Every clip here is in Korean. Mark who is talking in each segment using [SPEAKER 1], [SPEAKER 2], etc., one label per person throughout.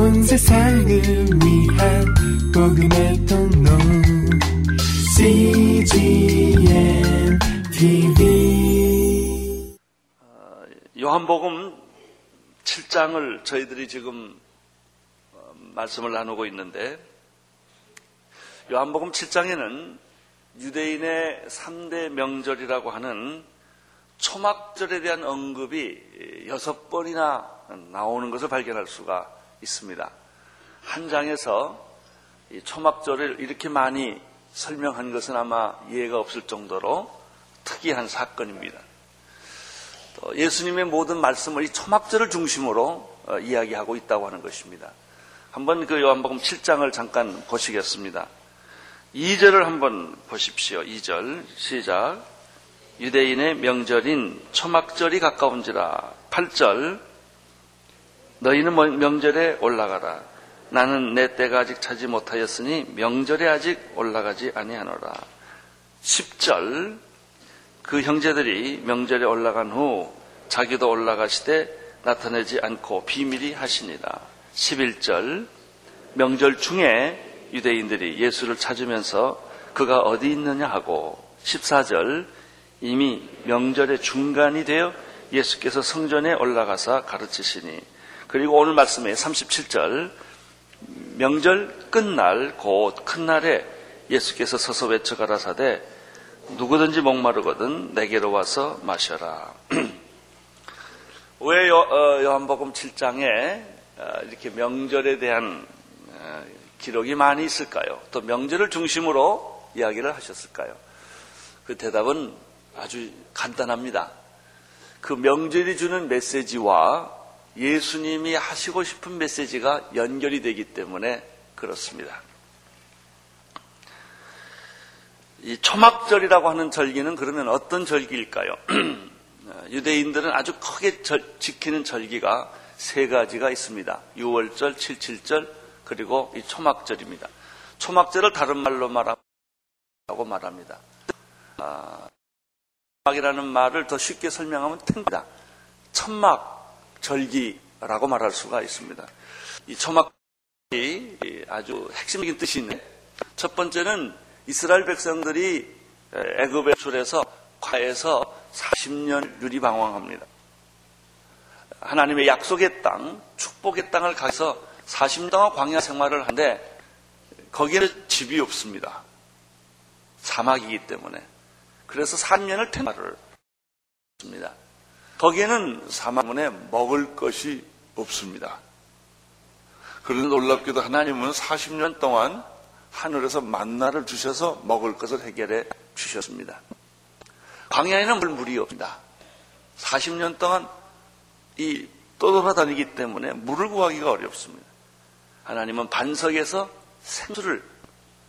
[SPEAKER 1] 온 세상을 위한 복음의 통로. CGM TV
[SPEAKER 2] 요한복음 7장을 저희들이 지금 어, 말씀을 나누고 있는데 요한복음 7장에는 유대인의 3대 명절이라고 하는 초막절에 대한 언급이 여섯 번이나 나오는 것을 발견할 수가 있습니다. 한 장에서 초막절을 이렇게 많이 설명한 것은 아마 이해가 없을 정도로 특이한 사건입니다. 예수님의 모든 말씀을 이 초막절을 중심으로 어, 이야기하고 있다고 하는 것입니다. 한번 그 요한복음 7장을 잠깐 보시겠습니다. 2절을 한번 보십시오. 2절 시작. 유대인의 명절인 초막절이 가까운지라 8절 너희는 뭐 명절에 올라가라. 나는 내 때가 아직 차지 못하였으니 명절에 아직 올라가지 아니하노라. 10절. 그 형제들이 명절에 올라간 후 자기도 올라가시되 나타내지 않고 비밀이 하시니라. 11절. 명절 중에 유대인들이 예수를 찾으면서 그가 어디 있느냐 하고 14절. 이미 명절의 중간이 되어 예수께서 성전에 올라가서 가르치시니 그리고 오늘 말씀에 37절 명절 끝날 곧 큰 날에 예수께서 서서 외쳐 가라사대 누구든지 목마르거든 내게로 와서 마셔라. 왜 요, 한복음 7장에 어, 이렇게 명절에 대한 어, 기록이 많이 있을까요? 또 명절을 중심으로 이야기를 하셨을까요? 그 대답은 아주 간단합니다. 그 명절이 주는 메시지와 예수님이 하시고 싶은 메시지가 연결이 되기 때문에 그렇습니다. 이 초막절이라고 하는 절기는 그러면 어떤 절기일까요? 유대인들은 아주 크게 절, 지키는 절기가 세 가지가 있습니다. 6월절, 77절, 그리고 이 초막절입니다. 초막절을 다른 말로 말하고 말합니다. 아, 천막이라는 말을 더 쉽게 설명하면 텐다. 천막 절기라고 말할 수가 있습니다. 이 천막이 아주 핵심적인 뜻이 있네. 첫 번째는 이스라엘 백성들이 애굽의 출에서 과에서 40년 유리방황합니다. 하나님의 약속의 땅, 축복의 땅을 가서 40년 동안 광야 생활을 하는데 거기에는 집이 없습니다. 사막이기 때문에. 그래서 3년을 테마를 했습니다. 거기에는 사막문에 먹을 것이 없습니다. 그런데 놀랍게도 하나님은 40년 동안 하늘에서 만나를 주셔서 먹을 것을 해결해 주셨습니다. 광야에는 물이 없습니다. 40년 동안 이 떠돌아다니기 때문에 물을 구하기가 어렵습니다. 하나님은 반석에서 생수를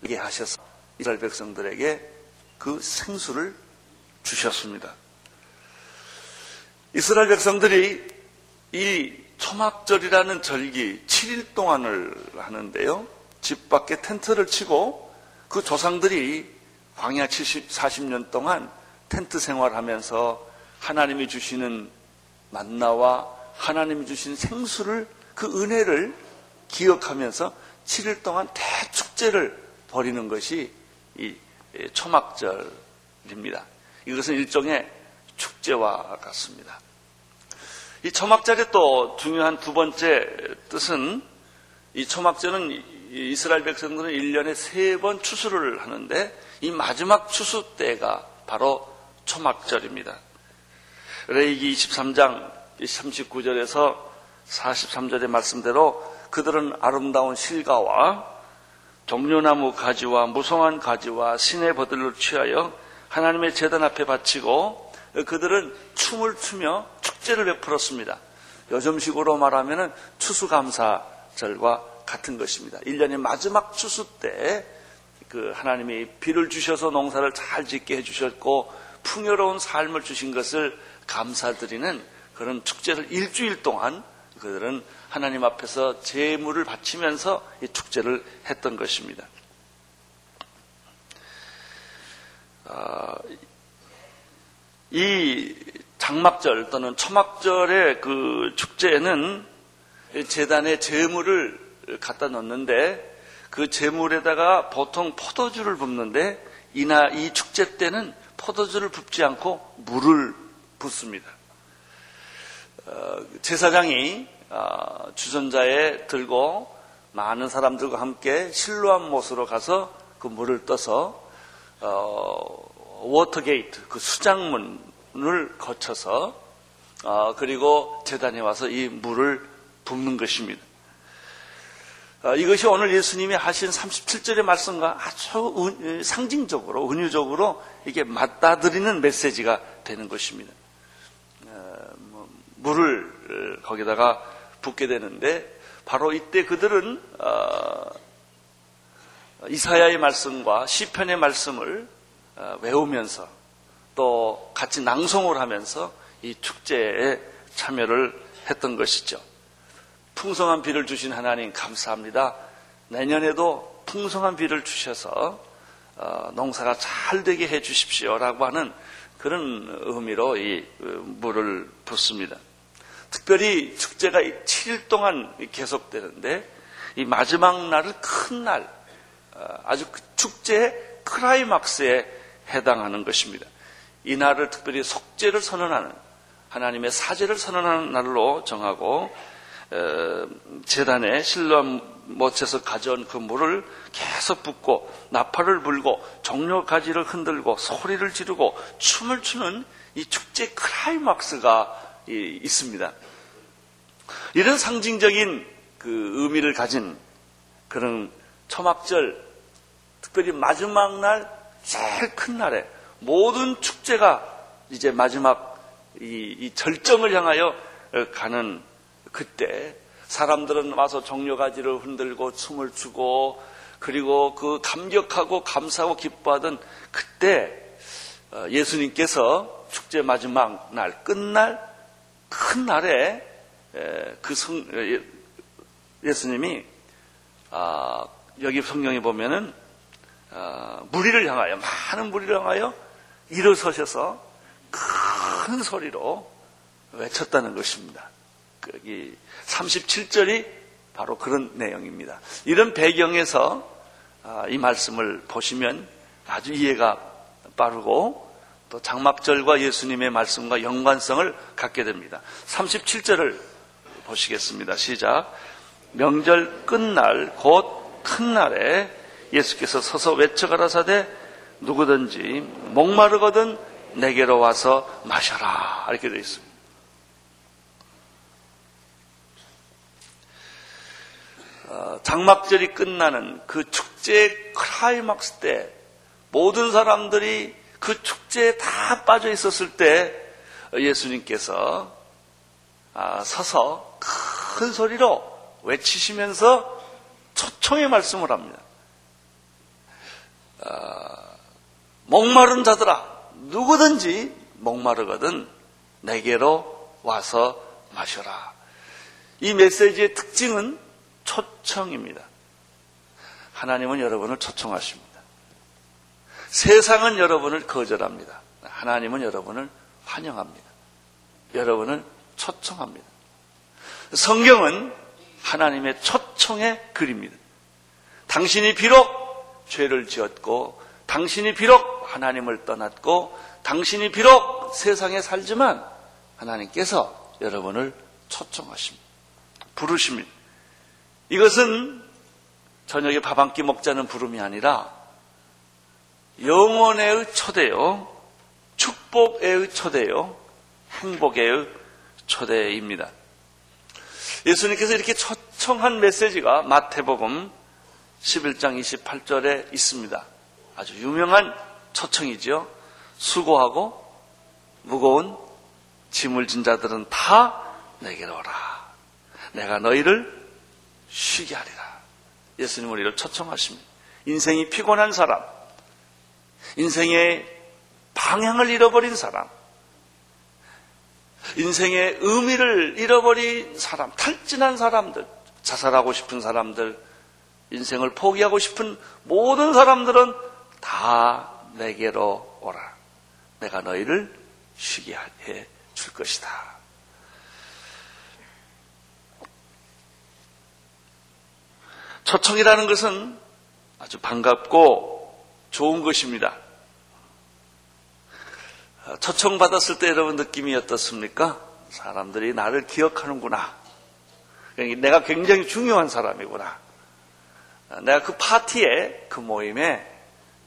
[SPEAKER 2] 이게 하셔서 이스라엘 백성들에게 그 생수를 주셨습니다. 이스라엘 백성들이 이 초막절이라는 절기 7일 동안을 하는데요. 집 밖에 텐트를 치고 그 조상들이 광야 70, 40년 동안 텐트 생활하면서 하나님이 주시는 만나와 하나님이 주신 생수를 그 은혜를 기억하면서 7일 동안 대축제를 벌이는 것이 이 초막절입니다. 이것은 일종의 축제와 같습니다. 이 초막절의 또 중요한 두 번째 뜻은 이 초막절은 이스라엘 백성들은 1년에 세 번 추수를 하는데 이 마지막 추수 때가 바로 초막절입니다. 레이기 23장 39절에서 43절의 말씀대로 그들은 아름다운 실가와 종려나무 가지와 무성한 가지와 신의 버들을 취하여 하나님의 재단 앞에 바치고 그들은 춤을 추며 축제를 베풀었습니다. 요즘식으로 말하면 추수감사절과 같은 것입니다. 1년의 마지막 추수 때 그 하나님이 비를 주셔서 농사를 잘 짓게 해주셨고 풍요로운 삶을 주신 것을 감사드리는 그런 축제를 일주일 동안 그들은 하나님 앞에서 제물을 바치면서 이 축제를 했던 것입니다. 아, 이 장막절 또는 초막절의 그 축제는 재단에 재물을 갖다 넣는데 그 재물에다가 보통 포도주를 붓는데 이나 이 축제 때는 포도주를 붓지 않고 물을 붓습니다. 어, 제사장이 어, 주전자에 들고 많은 사람들과 함께 실로암 못으로 가서 그 물을 떠서 어, Water Gate 그 수장문을 거쳐서 어, 그리고 제단에 와서 이 물을 붓는 것입니다. 어, 이것이 오늘 예수님이 하신 37절의 말씀과 아주 상징적으로, 은유적으로 이게 맞닥뜨리는 메시지가 되는 것입니다. 어, 뭐, 물을 거기다가 붓게 되는데, 바로 이때 그들은, 어, 이사야의 말씀과 시편의 말씀을 외우면서 또 같이 낭송을 하면서 이 축제에 참여를 했던 것이죠. 풍성한 비를 주신 하나님 감사합니다. 내년에도 풍성한 비를 주셔서 어, 농사가 잘 되게 해 주십시오라고 하는 그런 의미로 이 어, 물을 붓습니다. 특별히 축제가 7일 동안 계속되는데 이 마지막 날은 큰 날, 어, 아주 그 축제의 크라이막스에 해당하는 것입니다. 이 날을 특별히 속죄를 선언하는 하나님의 사죄를 선언하는 날로 정하고 재단에 실로암 못에서 가져온 그 물을 계속 붓고 나팔을 불고 종려 가지를 흔들고 소리를 지르고 춤을 추는 이 축제 크라이막스가 있습니다. 이런 상징적인 그 의미를 가진 그런 초막절, 특별히 마지막 날 제일 큰 날에 모든 축제가 이제 마지막 이, 이 절정을 향하여 가는 그때 사람들은 와서 종려가지를 흔들고 춤을 추고 그리고 그 감격하고 감사하고 기뻐하던 그때 어, 예수님께서 축제 마지막 날 끝날 큰 날에 그 성, 예, 예수님이 아, 여기 성경에 보면은 아, 무리를 향하여 많은 무리를 향하여 일어서셔서 큰 소리로 외쳤다는 것입니다. 여기 37절이 바로 그런 내용입니다. 이런 배경에서 아, 이 말씀을 보시면 아주 이해가 빠르고 또 장막절과 예수님의 말씀과 연관성을 갖게 됩니다. 37절을 보시겠습니다. 시작. 명절 끝날 곧 큰 날에 예수께서 서서 외쳐 가라사대 누구든지 목마르거든 내게로 와서 마셔라 이렇게 되어 있습니다. 어, 장막절이 끝나는 그 축제의 크라이막스 때 모든 사람들이 그 축제에 다 빠져 있었을 때 예수님께서 아, 서서 큰 소리로 외치시면서 초청의 말씀을 합니다. 아, 목마른 자들아, 누구든지 목마르거든 내게로 와서 마셔라. 이 메시지의 특징은 초청입니다. 하나님은 여러분을 초청하십니다. 세상은 여러분을 거절합니다. 하나님은 여러분을 환영합니다. 여러분을 초청합니다. 성경은 하나님의 초청의 글입니다. 당신이 비록 죄를 지었고, 당신이 비록 하나님을 떠났고, 당신이 비록 세상에 살지만, 하나님께서 여러분을 초청하십니다. 부르십니다. 이것은 저녁에 밥 한 끼 먹자는 부름이 아니라 영원의 초대요, 축복의 초대요, 행복의 초대입니다. 예수님께서 이렇게 초청한 메시지가 마태복음 11장 28절에 있습니다. 아주 유명한 초청이죠. 수고하고 무거운 짐을 진 자들은 다 내게로 오라. 내가 너희를 쉬게 하리라. 예수님 우리를 초청하십니다. 인생이 피곤한 사람, 인생의 방향을 잃어버린 사람, 인생의 의미를 잃어버린 사람, 탈진한 사람들, 자살하고 싶은 사람들, 인생을 포기하고 싶은 모든 사람들은 다 내게로 오라. 내가 너희를 쉬게 해 줄 것이다. 초청이라는 것은 아주 반갑고 좋은 것입니다. 초청 받았을 때 여러분 느낌이 어떻습니까? 사람들이 나를 기억하는구나. 그러니까 내가 굉장히 중요한 사람이구나. 내가 그 파티에, 그 모임에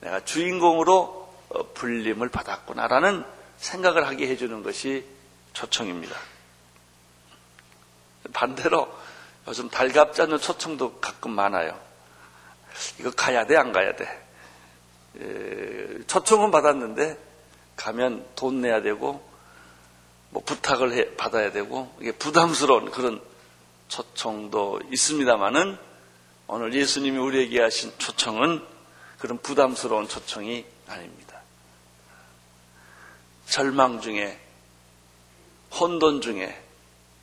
[SPEAKER 2] 내가 주인공으로 어, 불림을 받았구나라는 생각을 하게 해주는 것이 초청입니다. 반대로 요즘 달갑지 않는 초청도 가끔 많아요. 이거 가야 돼, 안 가야 돼? 초청은 받았는데 가면 돈 내야 되고 뭐 부탁을 해, 받아야 되고 이게 부담스러운 그런 초청도 있습니다만은 오늘 예수님이 우리에게 하신 초청은 그런 부담스러운 초청이 아닙니다. 절망 중에 혼돈 중에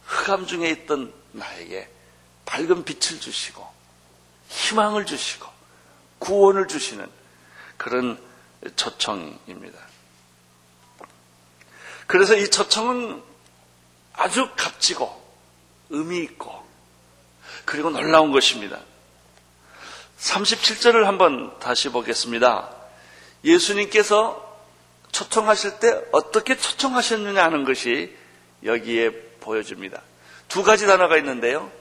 [SPEAKER 2] 흑암 중에 있던 나에게 밝은 빛을 주시고 희망을 주시고 구원을 주시는 그런 초청입니다. 그래서 이 초청은 아주 값지고 의미 있고 그리고 놀라운 것입니다. 37절을 한번 다시 보겠습니다. 예수님께서 초청하실 때 어떻게 초청하셨느냐 하는 것이 여기에 보여줍니다. 두 가지 단어가 있는데요.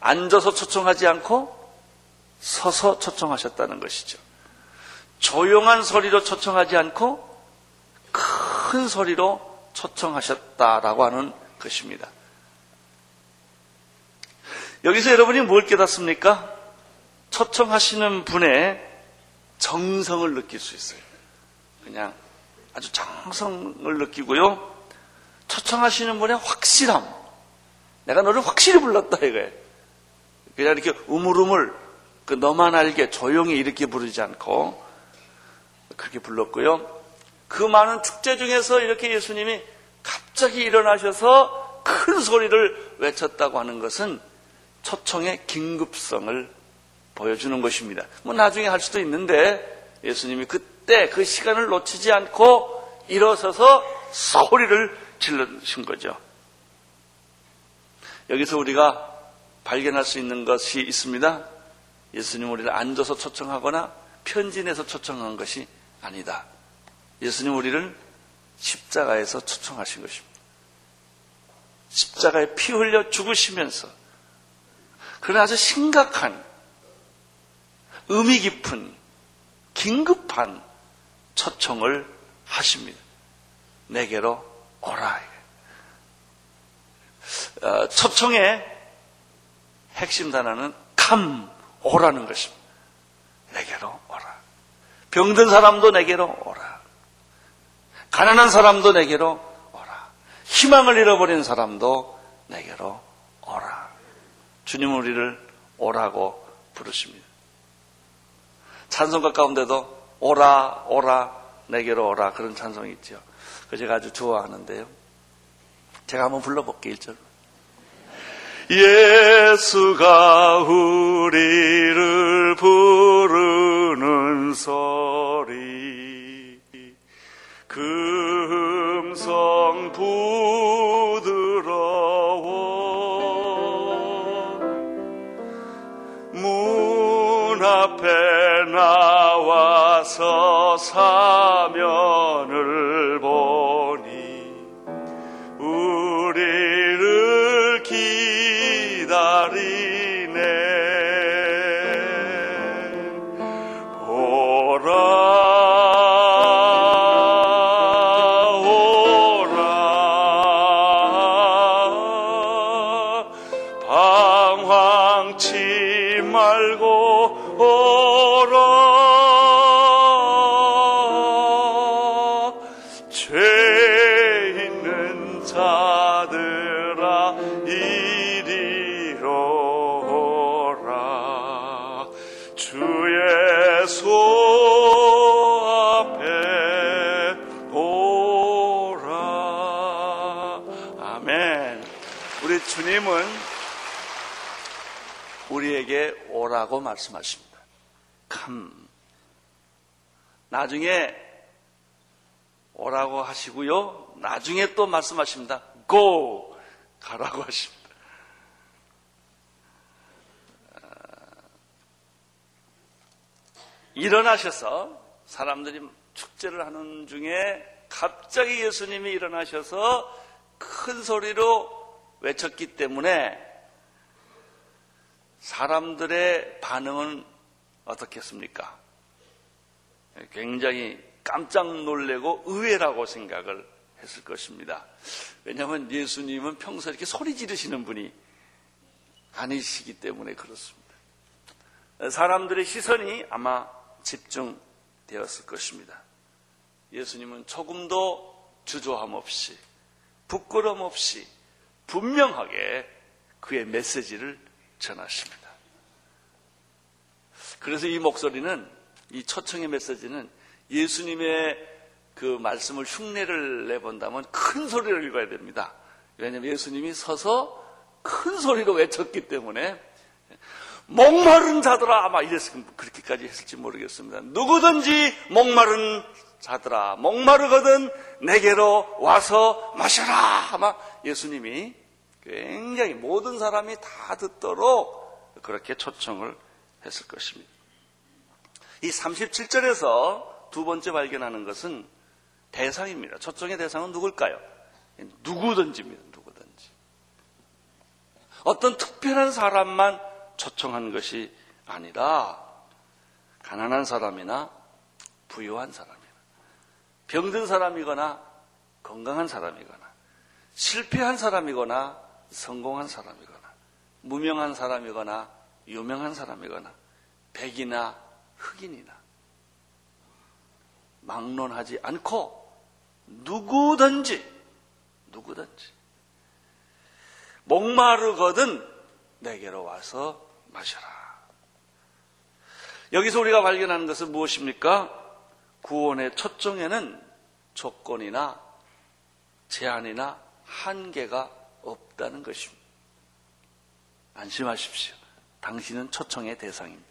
[SPEAKER 2] 앉아서 초청하지 않고 서서 초청하셨다는 것이죠. 조용한 소리로 초청하지 않고 큰 소리로 초청하셨다라고 하는 것입니다. 여기서 여러분이 뭘 깨닫습니까? 초청하시는 분의 정성을 느낄 수 있어요. 그냥 아주 정성을 느끼고요. 초청하시는 분의 확실함. 내가 너를 확실히 불렀다 이거예요. 그냥 이렇게 우물우물 그 너만 알게 조용히 이렇게 부르지 않고 그렇게 불렀고요. 그 많은 축제 중에서 이렇게 예수님이 갑자기 일어나셔서 큰 소리를 외쳤다고 하는 것은 초청의 긴급성을 보여주는 것입니다. 뭐 나중에 할 수도 있는데 예수님이 그때 그 시간을 놓치지 않고 일어서서 소리를 질러신 거죠. 여기서 우리가 발견할 수 있는 것이 있습니다. 예수님 우리를 앉아서 초청하거나 편지 내서 초청한 것이 아니다. 예수님 우리를 십자가에서 초청하신 것입니다. 십자가에 피 흘려 죽으시면서 그런 아주 심각한 의미 깊은 긴급한 초청을 하십니다. 내게로 오라. 어, 초청의 핵심 단어는 감, 오라는 것입니다. 내게로 오라. 병든 사람도 내게로 오라. 가난한 사람도 내게로 오라. 희망을 잃어버린 사람도 내게로 오라. 주님 우리를 오라고 부르십니다. 찬송가 가운데도 오라, 오라, 내게로 오라 그런 찬송이 있죠. 그 제가 아주 좋아하는데요. 제가 한번 불러볼게요, 1절. 예수가 우리를 부르는 소리 금성 부 나와서 사면을 보니 우리를 기다리네. 오라 오라. 방황치 말고 오라 오라고 말씀하십니다. come. 나중에 오라고 하시고요. 나중에 또 말씀하십니다. go. 가라고 하십니다. 일어나셔서 사람들이 축제를 하는 중에 갑자기 예수님이 일어나셔서 큰 소리로 외쳤기 때문에 사람들의 반응은 어떻겠습니까? 굉장히 깜짝 놀래고 의외라고 생각을 했을 것입니다. 왜냐하면 예수님은 평소에 이렇게 소리 지르시는 분이 아니시기 때문에 그렇습니다. 사람들의 시선이 아마 집중되었을 것입니다. 예수님은 조금도 주저함 없이 부끄럼 없이 분명하게 그의 메시지를 전하십니다. 그래서 이 목소리는 이 초청의 메시지는 예수님의 그 말씀을 흉내를 내본다면 큰 소리를 읽어야 됩니다. 왜냐하면 예수님이 서서 큰 소리로 외쳤기 때문에 목마른 자들아 아마 이랬으면 그렇게까지 했을지 모르겠습니다. 누구든지 목마른 자들아 목마르거든 내게로 와서 마셔라 아마 예수님이 굉장히 모든 사람이 다 듣도록 그렇게 초청을 했을 것입니다. 이 37절에서 두 번째 발견하는 것은 대상입니다. 초청의 대상은 누굴까요? 누구든지입니다. 누구든지. 어떤 특별한 사람만 초청한 것이 아니라 가난한 사람이나 부유한 사람이나 병든 사람이거나 건강한 사람이거나 실패한 사람이거나 성공한 사람이거나 무명한 사람이거나 유명한 사람이거나 백이나 흑인이나 막론하지 않고 누구든지, 누구든지, 목마르거든 내게로 와서 마셔라. 여기서 우리가 발견하는 것은 무엇입니까? 구원의 초점에는 조건이나 제한이나 한계가 없다는 것입니다. 안심하십시오. 당신은 초청의 대상입니다.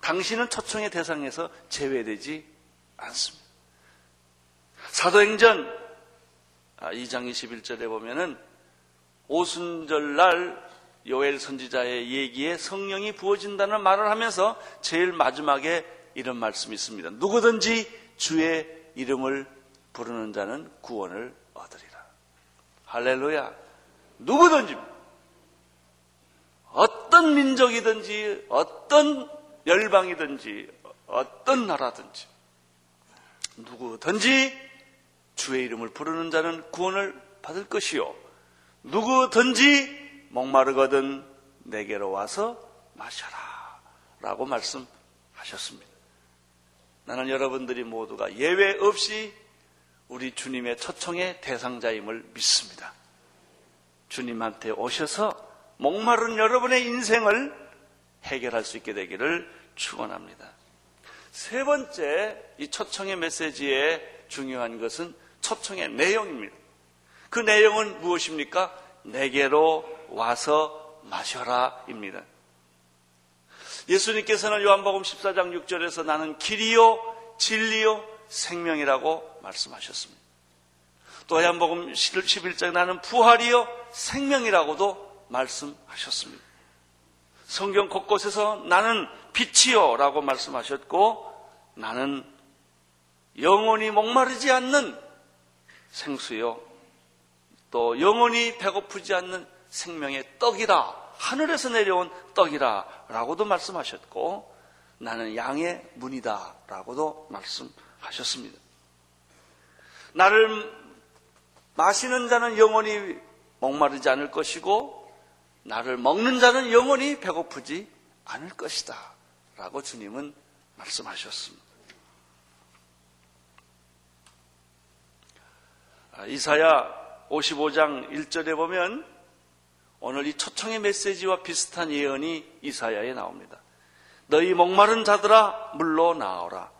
[SPEAKER 2] 당신은 초청의 대상에서 제외되지 않습니다. 사도행전 2장 아, 21절에 보면은 오순절날 요엘 선지자의 얘기에 성령이 부어진다는 말을 하면서 제일 마지막에 이런 말씀이 있습니다. 누구든지 주의 이름을 부르는 자는 구원을. 할렐루야. 누구든지 어떤 민족이든지 어떤 열방이든지 어떤 나라든지 누구든지 주의 이름을 부르는 자는 구원을 받을 것이요. 누구든지 목마르거든 내게로 와서 마셔라. 라고 말씀하셨습니다. 나는 여러분들이 모두가 예외 없이 우리 주님의 초청의 대상자임을 믿습니다. 주님한테 오셔서 목마른 여러분의 인생을 해결할 수 있게 되기를 축원합니다. 세 번째 이 초청의 메시지의 중요한 것은 초청의 내용입니다. 그 내용은 무엇입니까? 내게로 와서 마셔라입니다. 예수님께서는 요한복음 14장 6절에서 나는 길이요 진리요 생명이라고 말씀하셨습니다. 또 요한복음 11장 나는 부활이요 생명이라고도 말씀하셨습니다. 성경 곳곳에서 나는 빛이요 라고 말씀하셨고 나는 영원히 목마르지 않는 생수요. 또 영원히 배고프지 않는 생명의 떡이라 하늘에서 내려온 떡이라 라고도 말씀하셨고 나는 양의 문이다 라고도 말씀하셨습니다. 나를 마시는 자는 영원히 목마르지 않을 것이고 나를 먹는 자는 영원히 배고프지 않을 것이다 라고 주님은 말씀하셨습니다. 아, 이사야 55장 1절에 보면 오늘 이 초청의 메시지와 비슷한 예언이 이사야에 나옵니다. 너희 목마른 자들아 물로 나오라.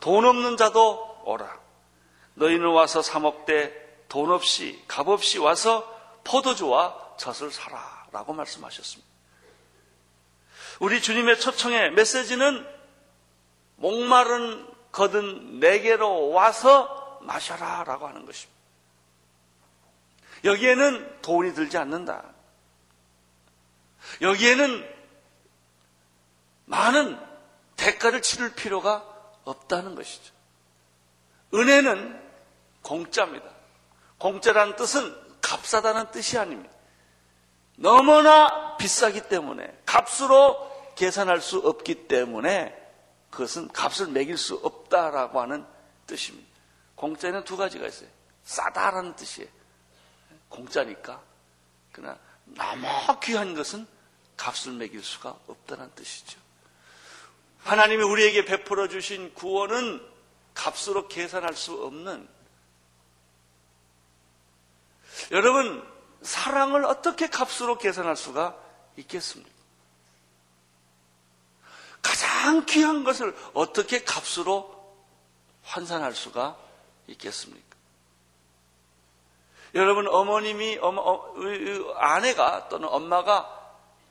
[SPEAKER 2] 돈 없는 자도 오라. 너희는 와서 사 먹되 돈 없이 값 없이 와서 포도주와 젖을 사라. 라고 말씀하셨습니다. 우리 주님의 초청의 메시지는 목마른 거든 내게로 와서 마셔라 라고 하는 것입니다. 여기에는 돈이 들지 않는다. 여기에는 많은 대가를 치를 필요가 없다는 것이죠. 은혜는 공짜입니다. 공짜라는 뜻은 값싸다는 뜻이 아닙니다. 너무나 비싸기 때문에 값으로 계산할 수 없기 때문에 그것은 값을 매길 수 없다라고 하는 뜻입니다. 공짜에는 두 가지가 있어요. 싸다라는 뜻이에요. 공짜니까. 그러나 너무 귀한 것은 값을 매길 수가 없다는 뜻이죠. 하나님이 우리에게 베풀어 주신 구원은 값으로 계산할 수 없는 여러분 사랑을 어떻게 값으로 계산할 수가 있겠습니까? 가장 귀한 것을 어떻게 값으로 환산할 수가 있겠습니까? 여러분 어머님이 어머, 어, 아내가 또는 엄마가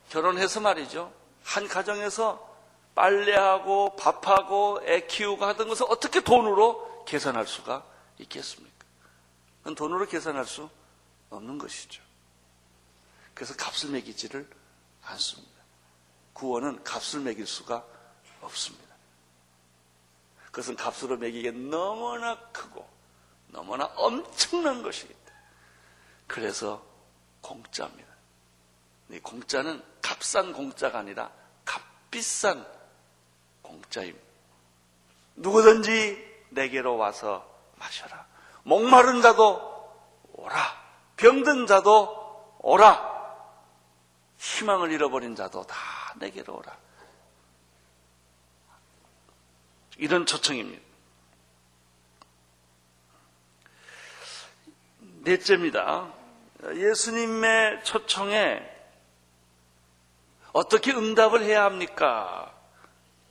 [SPEAKER 2] 결혼해서 말이죠. 한 가정에서 빨래하고 밥하고 애 키우고 하던 것을 어떻게 돈으로 계산할 수가 있겠습니까? 돈으로 계산할 수 없는 것이죠. 그래서 값을 매기지를 않습니다. 구원은 값을 매길 수가 없습니다. 그것은 값으로 매기기에 너무나 크고 너무나 엄청난 것이기 때문에 그래서 공짜입니다. 이 공짜는 값싼 공짜가 아니라 값비싼 공짜입니다. 누구든지 내게로 와서 마셔라. 목마른 자도 오라. 병든 자도 오라. 희망을 잃어버린 자도 다 내게로 오라. 이런 초청입니다. 넷째입니다. 예수님의 초청에 어떻게 응답을 해야 합니까?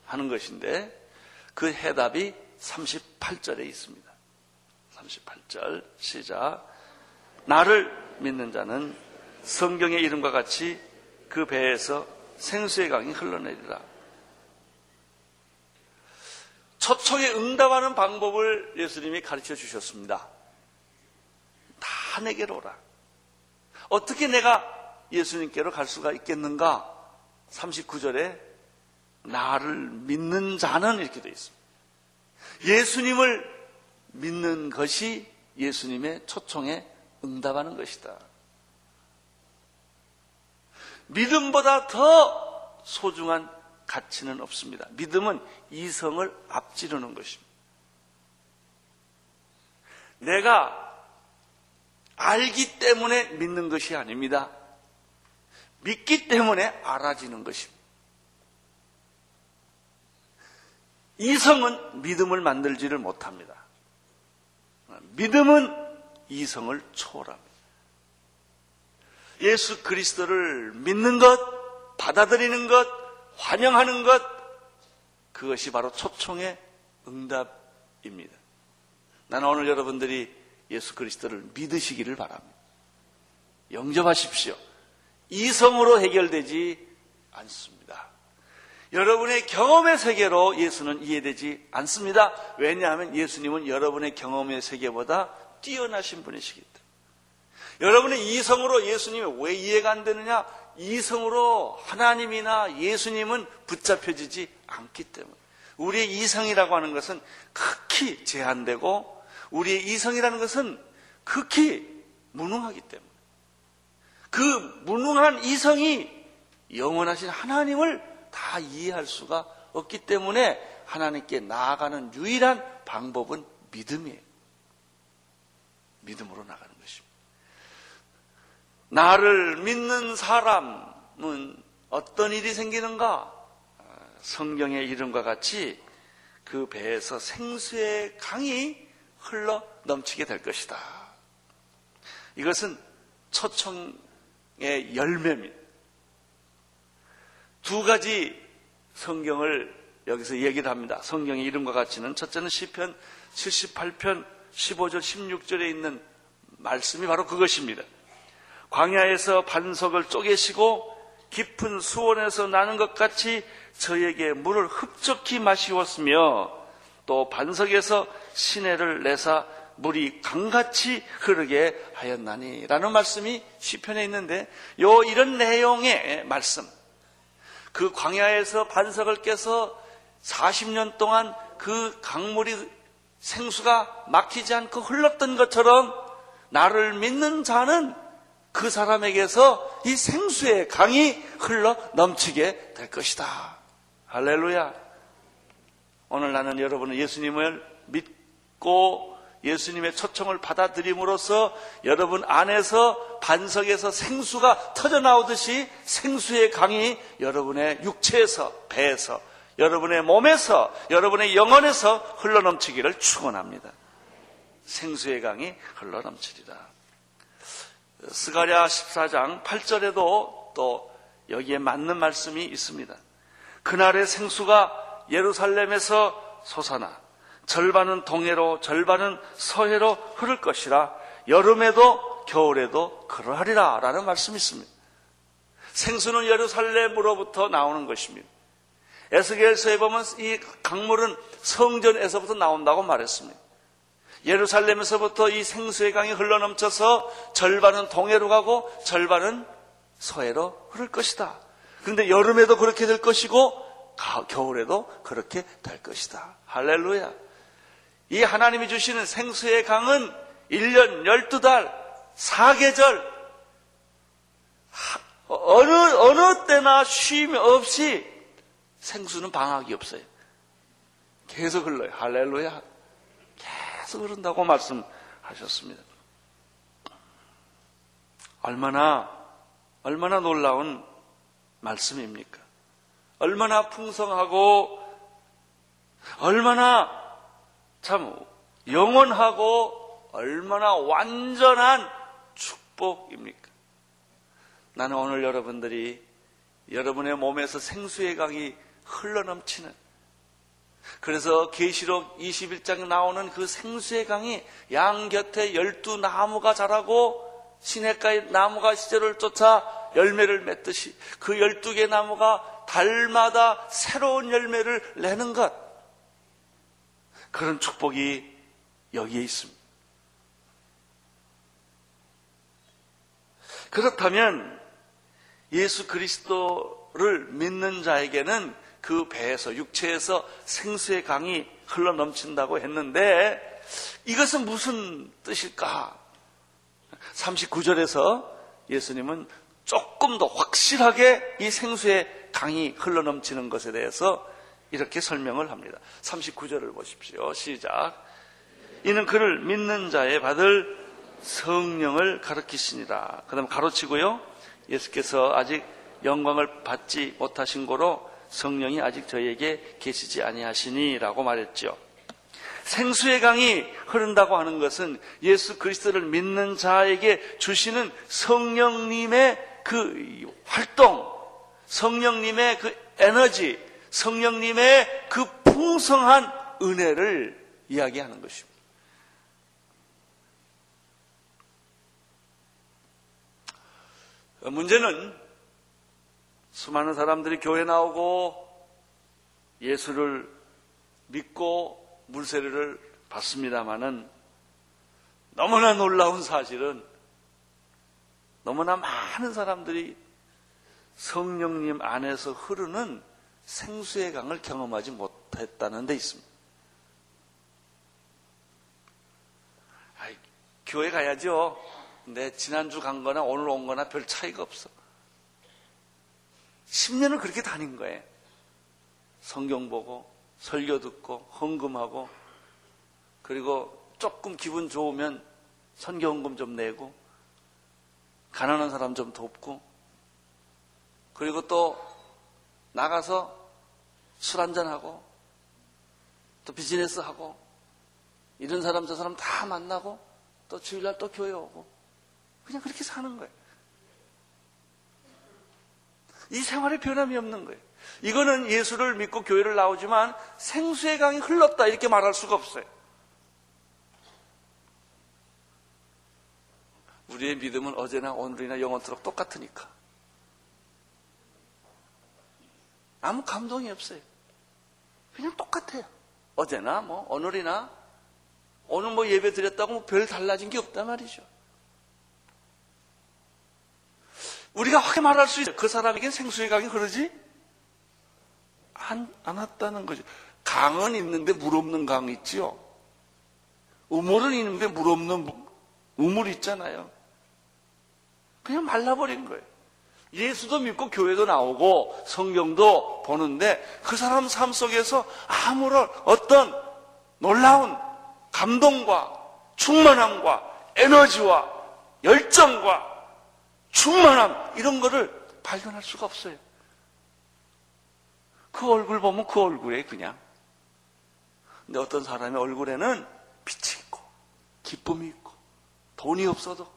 [SPEAKER 2] 하는 것인데 그 해답이 38절에 있습니다. 38절 시작. 나를 믿는 자는 성경의 이름과 같이 그 배에서 생수의 강이 흘러내리라. 초청에 응답하는 방법을 예수님이 가르쳐 주셨습니다. 다 내게로 오라. 어떻게 내가 예수님께로 갈 수가 있겠는가? 39절에 나를 믿는 자는 이렇게 되어 있습니다. 예수님을 믿는 것이 예수님의 초청에 응답하는 것이다. 믿음보다 더 소중한 가치는 없습니다. 믿음은 이성을 앞지르는 것입니다. 내가 알기 때문에 믿는 것이 아닙니다. 믿기 때문에 알아지는 것입니다. 이성은 믿음을 만들지를 못합니다. 믿음은 이성을 초월합니다. 예수 그리스도를 믿는 것, 받아들이는 것, 환영하는 것, 그것이 바로 초청의 응답입니다. 나는 오늘 여러분들이 예수 그리스도를 믿으시기를 바랍니다. 영접하십시오. 이성으로 해결되지 않습니다. 여러분의 경험의 세계로 예수는 이해되지 않습니다. 왜냐하면 예수님은 여러분의 경험의 세계보다 뛰어나신 분이시기 때문에. 여러분의 이성으로 예수님이 왜 이해가 안 되느냐? 이성으로 하나님이나 예수님은 붙잡혀지지 않기 때문에. 우리의 이성이라고 하는 것은 극히 제한되고 우리의 이성이라는 것은 극히 무능하기 때문에. 그 무능한 이성이 영원하신 하나님을 다 이해할 수가 없기 때문에 하나님께 나아가는 유일한 방법은 믿음이에요. 믿음으로 나가는 것입니다. 나를 믿는 사람은 어떤 일이 생기는가? 성경의 이름과 같이 그 배에서 생수의 강이 흘러 넘치게 될 것이다. 이것은 초청의 열매입니다. 두 가지 성경을 여기서 얘기를 합니다. 성경의 이름과 같이는 첫째는 시편 78편 15절 16절에 있는 말씀이 바로 그것입니다. 광야에서 반석을 쪼개시고 깊은 수원에서 나는 것 같이 저에게 물을 흡족히 마시웠으며 또 반석에서 시내를 내사 물이 강같이 흐르게 하였나니 라는 말씀이 시편에 있는데 요 이런 내용의 말씀 그 광야에서 반석을 깨서 40년 동안 그 강물이 생수가 막히지 않고 흘렀던 것처럼 나를 믿는 자는 그 사람에게서 이 생수의 강이 흘러 넘치게 될 것이다. 할렐루야. 오늘 나는 여러분은 예수님을 믿고 예수님의 초청을 받아들임으로써 여러분 안에서 반석에서 생수가 터져 나오듯이 생수의 강이 여러분의 육체에서 배에서 여러분의 몸에서 여러분의 영혼에서 흘러넘치기를 축원합니다. 생수의 강이 흘러넘치리라. 스가랴 14장 8절에도 또 여기에 맞는 말씀이 있습니다. 그날의 생수가 예루살렘에서 솟아나 절반은 동해로 절반은 서해로 흐를 것이라 여름에도 겨울에도 그러하리라 라는 말씀이 있습니다. 생수는 예루살렘으로부터 나오는 것입니다. 에스겔서에 보면 이 강물은 성전에서부터 나온다고 말했습니다. 예루살렘에서부터 이 생수의 강이 흘러넘쳐서 절반은 동해로 가고 절반은 서해로 흐를 것이다. 그런데 여름에도 그렇게 될 것이고 겨울에도 그렇게 될 것이다. 할렐루야. 이 하나님이 주시는 생수의 강은 1년 12달 4계절 어느 어느 때나 쉼 없이 생수는 방학이 없어요. 계속 흘러요. 할렐루야. 계속 흐른다고 말씀하셨습니다. 얼마나, 얼마나 놀라운 말씀입니까? 얼마나 풍성하고, 얼마나 참 영원하고, 얼마나 완전한 축복입니까? 나는 오늘 여러분들이 여러분의 몸에서 생수의 강이 흘러넘치는 그래서 계시록 21장에 나오는 그 생수의 강이 양 곁에 열두 나무가 자라고 시냇가의 나무가 시절을 쫓아 열매를 맺듯이 그 열두 개 나무가 달마다 새로운 열매를 내는 것 그런 축복이 여기에 있습니다. 그렇다면 예수 그리스도를 믿는 자에게는 그 배에서 육체에서 생수의 강이 흘러 넘친다고 했는데 이것은 무슨 뜻일까? 39절에서 예수님은 조금 더 확실하게 이 생수의 강이 흘러 넘치는 것에 대해서 이렇게 설명을 합니다. 39절을 보십시오. 시작. 이는 그를 믿는 자에 받을 성령을 가르치시니라. 그 다음 가로치고요. 예수께서 아직 영광을 받지 못하신 거로 성령이 아직 저에게 계시지 아니하시니라고 말했죠. 생수의 강이 흐른다고 하는 것은 예수 그리스도를 믿는 자에게 주시는 성령님의 그 활동, 성령님의 그 에너지, 성령님의 그 풍성한 은혜를 이야기하는 것입니다. 문제는 수많은 사람들이 교회 나오고 예수를 믿고 물세례를 받습니다마는 너무나 놀라운 사실은 너무나 많은 사람들이 성령님 안에서 흐르는 생수의 강을 경험하지 못했다는 데 있습니다. 아이, 교회 가야죠. 근데 지난주 간 거나 오늘 온 거나 별 차이가 없어. 10년을 그렇게 다닌 거예요. 성경 보고, 설교 듣고, 헌금하고, 그리고 조금 기분 좋으면 선교 헌금 좀 내고, 가난한 사람 좀 돕고, 그리고 또 나가서 술 한잔하고, 또 비즈니스 하고, 이런 사람 저 사람 다 만나고, 또 주일날 또 교회 오고, 그냥 그렇게 사는 거예요. 이 생활에 변함이 없는 거예요. 이거는 예수를 믿고 교회를 나오지만 생수의 강이 흘렀다 이렇게 말할 수가 없어요. 우리의 믿음은 어제나 오늘이나 영원토록 똑같으니까. 아무 감동이 없어요. 그냥 똑같아요. 어제나 뭐 오늘이나 오늘 뭐 예배 드렸다고 뭐 별 달라진 게 없단 말이죠. 우리가 확게 말할 수 있어요. 그 사람에겐 생수의 강이 흐르지 안, 안 왔다는 거죠. 강은 있는데 물 없는 강 있지요. 우물은 있는데 물 없는 우물 있잖아요. 그냥 말라버린 거예요. 예수도 믿고 교회도 나오고 성경도 보는데 그 사람 삶 속에서 아무런 어떤 놀라운 감동과 충만함과 에너지와 열정과 충만함 이런 거를 발견할 수가 없어요. 그 얼굴 보면 그 얼굴에 그냥. 근데 어떤 사람의 얼굴에는 빛이 있고 기쁨이 있고 돈이 없어도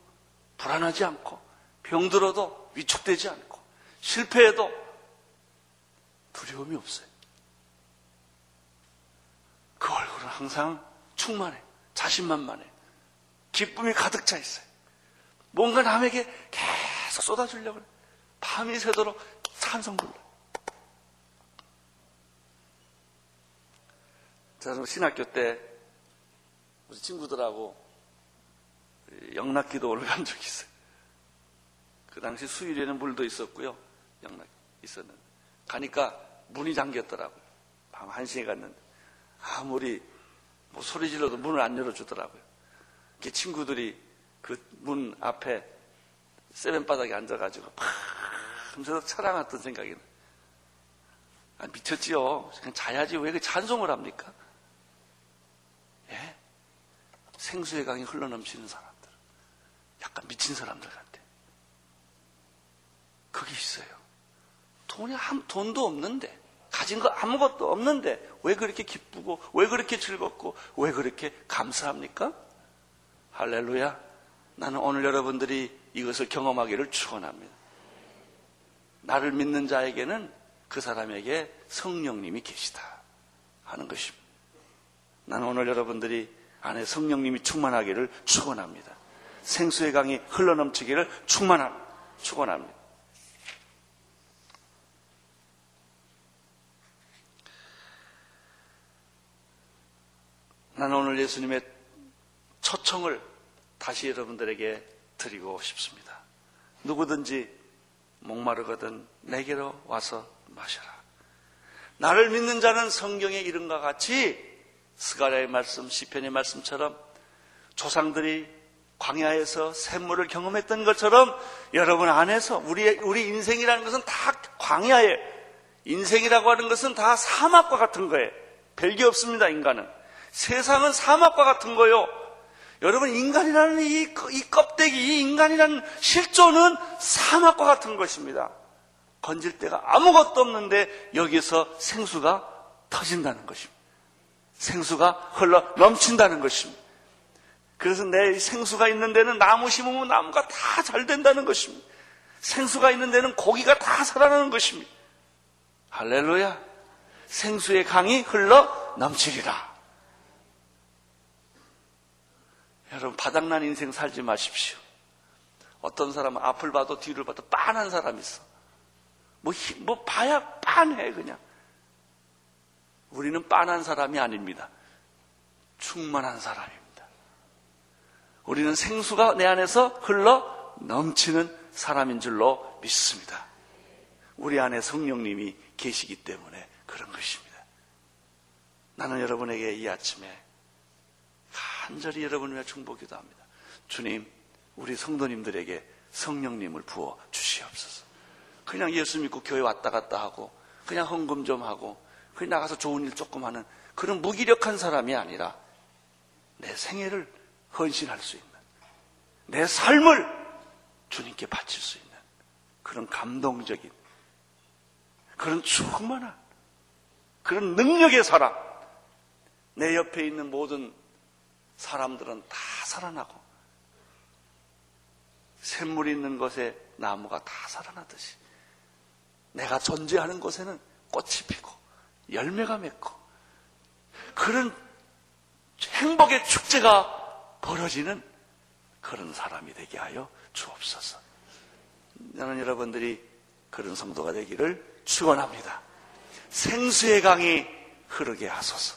[SPEAKER 2] 불안하지 않고 병들어도 위축되지 않고 실패해도 두려움이 없어요. 그 얼굴은 항상 충만해. 자신만만해. 기쁨이 가득 차 있어요. 뭔가 남에게 계속 쏟아주려고 그래. 밤이 새도록 찬송 불러. 저는 신학교 때 우리 친구들하고 영락 기도를 간 적이 있어요. 그 당시 수일에는 물도 있었고요. 영락 있었는데. 가니까 문이 잠겼더라고요. 밤 1시에 갔는데. 아무리 뭐 소리 질러도 문을 안 열어주더라고요. 그 친구들이 그 문 앞에 세변 바닥에 앉아가지고 팍 하면서 차랑했던 생각이 나. 아, 미쳤지요. 그냥 자야지 왜 그 찬송을 합니까? 예? 생수의 강이 흘러넘치는 사람들. 약간 미친 사람들 같아. 그게 있어요. 돈이 한, 돈도 없는데, 가진 거 아무것도 없는데, 왜 그렇게 기쁘고, 왜 그렇게 즐겁고, 왜 그렇게 감사합니까? 할렐루야. 나는 오늘 여러분들이 이것을 경험하기를 축원합니다. 나를 믿는 자에게는 그 사람에게 성령님이 계시다 하는 것입니다. 나는 오늘 여러분들이 안에 성령님이 충만하기를 축원합니다. 생수의 강이 흘러넘치기를 충만함 축원합니다. 나는 오늘 예수님의 초청을 다시 여러분들에게 드리고 싶습니다. 누구든지 목마르거든 내게로 와서 마셔라. 나를 믿는 자는 성경의 이름과 같이 스가랴의 말씀, 시편의 말씀처럼 조상들이 광야에서 샘물을 경험했던 것처럼 여러분 안에서 우리 우리 인생이라는 것은 다 광야에 인생이라고 하는 것은 다 사막과 같은 거예요. 별게 없습니다, 인간은. 세상은 사막과 같은 거요. 여러분, 인간이라는 이, 이 껍데기, 이 인간이라는 실존은 사막과 같은 것입니다. 건질 데가 아무것도 없는데 여기서 생수가 터진다는 것입니다. 생수가 흘러 넘친다는 것입니다. 그래서 내 생수가 있는 데는 나무 심으면 나무가 다 잘 된다는 것입니다. 생수가 있는 데는 고기가 다 살아나는 것입니다. 할렐루야. 생수의 강이 흘러 넘치리라. 여러분 바닥난 인생 살지 마십시오. 어떤 사람은 앞을 봐도 뒤를 봐도 빤한 사람이 있어. 뭐, 뭐 봐야 빤해 그냥. 우리는 빤한 사람이 아닙니다. 충만한 사람입니다. 우리는 생수가 내 안에서 흘러 넘치는 사람인 줄로 믿습니다. 우리 안에 성령님이 계시기 때문에 그런 것입니다. 나는 여러분에게 이 아침에 간절히 여러분을 위해 충복기도 합니다. 주님, 우리 성도님들에게 성령님을 부어 주시옵소서. 그냥 예수 믿고 교회 왔다 갔다 하고, 그냥 헌금 좀 하고, 그냥 나가서 좋은 일 조금 하는 그런 무기력한 사람이 아니라 내 생애를 헌신할 수 있는, 내 삶을 주님께 바칠 수 있는 그런 감동적인, 그런 충만한, 그런 능력의 사람, 내 옆에 있는 모든 사람들은 다 살아나고 샘물 있는 곳에 나무가 다 살아나듯이 내가 존재하는 곳에는 꽃이 피고 열매가 맺고 그런 행복의 축제가 벌어지는 그런 사람이 되게 하여 주옵소서. 나는 여러분들이 그런 성도가 되기를 축원합니다. 생수의 강이 흐르게 하소서.